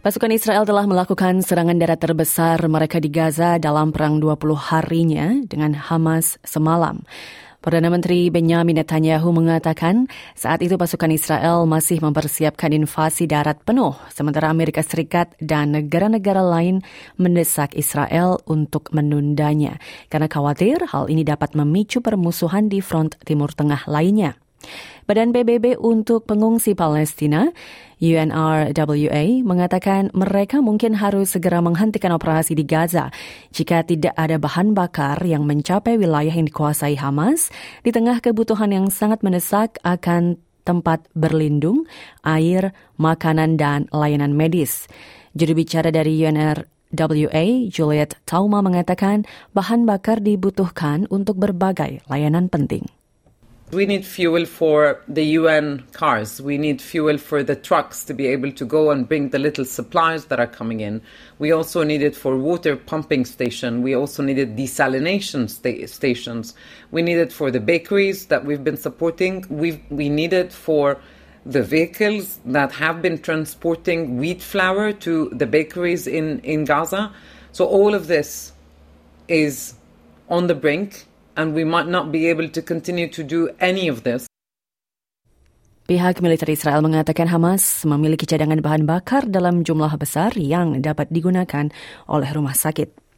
Pasukan Israel telah melakukan serangan darat terbesar mereka di Gaza dalam perang 20 harinya dengan Hamas semalam. Perdana Menteri Benjamin Netanyahu mengatakan saat itu pasukan Israel masih mempersiapkan invasi darat penuh, sementara Amerika Serikat dan negara-negara lain mendesak Israel untuk menundanya karena khawatir hal ini dapat memicu permusuhan di front Timur Tengah lainnya. Badan PBB untuk Pengungsi Palestina, UNRWA, mengatakan mereka mungkin harus segera menghentikan operasi di Gaza jika tidak ada bahan bakar yang mencapai wilayah yang dikuasai Hamas di tengah kebutuhan yang sangat mendesak akan tempat berlindung, air, makanan, dan layanan medis. Juru bicara dari UNRWA, Juliet Tauma mengatakan bahan bakar dibutuhkan untuk berbagai layanan penting. We need fuel for the UN cars. We need fuel for the trucks to be able to go and bring the little supplies that are coming in. We also need it for water pumping station. We also needed desalination sta- stations. We need it for the bakeries that we've been supporting. we we need it for the vehicles that have been transporting wheat flour to the bakeries in, in Gaza. So all of this is on the brink and we might not be able to continue to do any of this. Pihak militer Israel mengatakan Hamas memiliki cadangan bahan bakar dalam jumlah besar yang dapat digunakan oleh rumah sakit.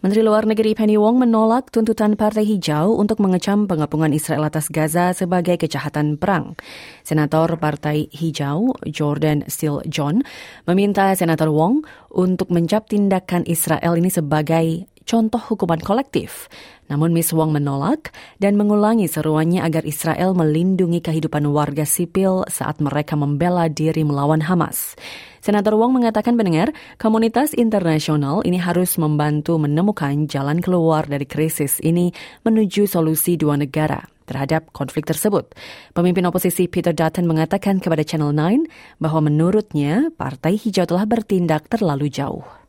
Menteri Luar Negeri Penny Wong menolak tuntutan Partai Hijau untuk mengecam pengepungan Israel atas Gaza sebagai kejahatan perang. Senator Partai Hijau Jordan Steele John meminta Senator Wong untuk mencap tindakan Israel ini sebagai contoh hukuman kolektif. Namun Miss Wong menolak dan mengulangi seruannya agar Israel melindungi kehidupan warga sipil saat mereka membela diri melawan Hamas. Senator Wong mengatakan pendengar, komunitas internasional ini harus membantu menemukan jalan keluar dari krisis ini menuju solusi dua negara terhadap konflik tersebut. Pemimpin oposisi Peter Dutton mengatakan kepada Channel 9 bahwa menurutnya Partai Hijau telah bertindak terlalu jauh.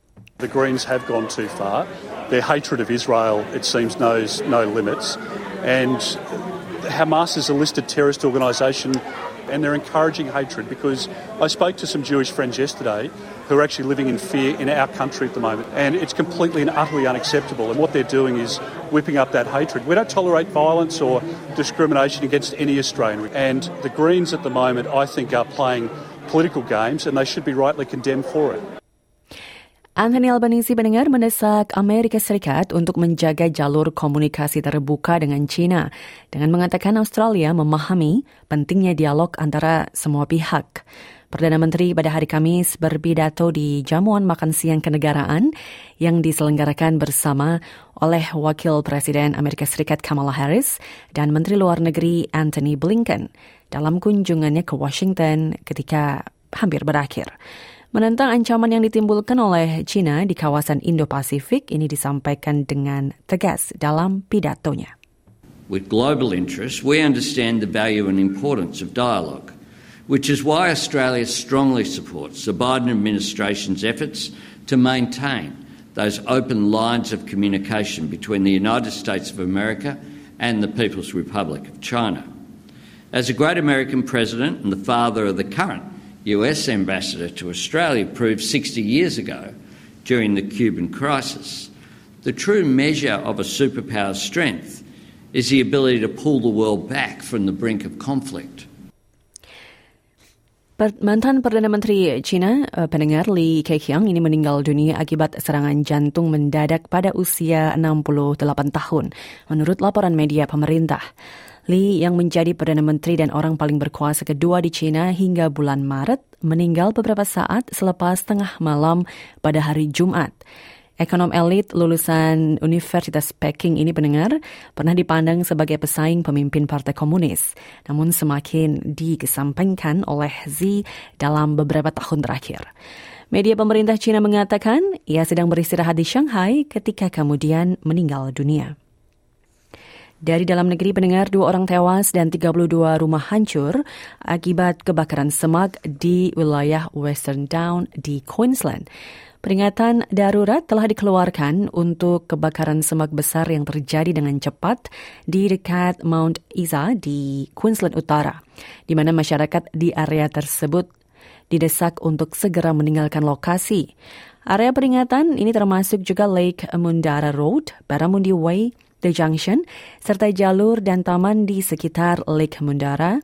The Greens have gone too far. Their hatred of Israel, it seems, knows no limits. And Hamas is a listed terrorist organisation and they're encouraging hatred because I spoke to some Jewish friends yesterday who are actually living in fear in our country at the moment. And it's completely and utterly unacceptable. And what they're doing is whipping up that hatred. We don't tolerate violence or discrimination against any Australian. And the Greens at the moment, I think, are playing political games and they should be rightly condemned for it. Anthony Albanese mendengar mendesak Amerika Serikat untuk menjaga jalur komunikasi terbuka dengan China dengan mengatakan Australia memahami pentingnya dialog antara semua pihak. Perdana Menteri pada hari Kamis berpidato di jamuan makan siang kenegaraan yang diselenggarakan bersama oleh Wakil Presiden Amerika Serikat Kamala Harris dan Menteri Luar Negeri Anthony Blinken dalam kunjungannya ke Washington ketika hampir berakhir. Menentang ancaman yang ditimbulkan oleh China di kawasan Indo-Pasifik ini disampaikan dengan tegas dalam pidatonya. With global interests, we understand the value and importance of dialogue, which is why Australia strongly supports the Biden administration's efforts to maintain those open lines of communication between the United States of America and the People's Republic of China. As a great American president and the father of the current US ambassador to Australia proved 60 years ago during the Cuban crisis. The true measure of a superpower's strength is the ability to pull the world back from the brink of conflict. Mantan Perdana Menteri China, eh, pendengar Li Keqiang ini meninggal dunia akibat serangan jantung mendadak pada usia 68 tahun, menurut laporan media pemerintah. Li yang menjadi Perdana Menteri dan orang paling berkuasa kedua di China hingga bulan Maret meninggal beberapa saat selepas tengah malam pada hari Jumat. Ekonom elit lulusan Universitas Peking ini pendengar pernah dipandang sebagai pesaing pemimpin Partai Komunis, namun semakin dikesampingkan oleh Xi dalam beberapa tahun terakhir. Media pemerintah China mengatakan ia sedang beristirahat di Shanghai ketika kemudian meninggal dunia. Dari dalam negeri pendengar dua orang tewas dan 32 rumah hancur akibat kebakaran semak di wilayah Western Down di Queensland. Peringatan darurat telah dikeluarkan untuk kebakaran semak besar yang terjadi dengan cepat di dekat Mount Isa di Queensland Utara, di mana masyarakat di area tersebut didesak untuk segera meninggalkan lokasi. Area peringatan ini termasuk juga Lake Mundara Road, Baramundi Way, The Junction, serta jalur dan taman di sekitar Lake Mundara,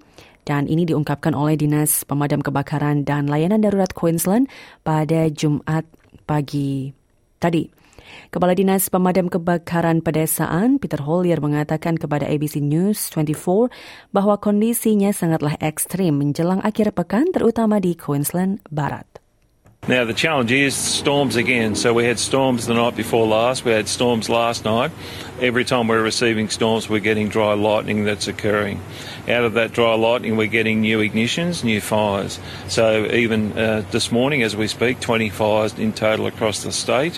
dan ini diungkapkan oleh Dinas Pemadam Kebakaran dan Layanan Darurat Queensland pada Jumat pagi tadi. Kepala Dinas Pemadam Kebakaran Pedesaan Peter Hollier mengatakan kepada ABC News 24 bahwa kondisinya sangatlah ekstrim menjelang akhir pekan terutama di Queensland Barat. Now, the challenge is storms again. So, we had storms the night before last, we had storms last night. Every time we're receiving storms, we're getting dry lightning that's occurring. Out of that dry lightning, we're getting new ignitions, new fires. So, even uh, this morning, as we speak, 20 fires in total across the state.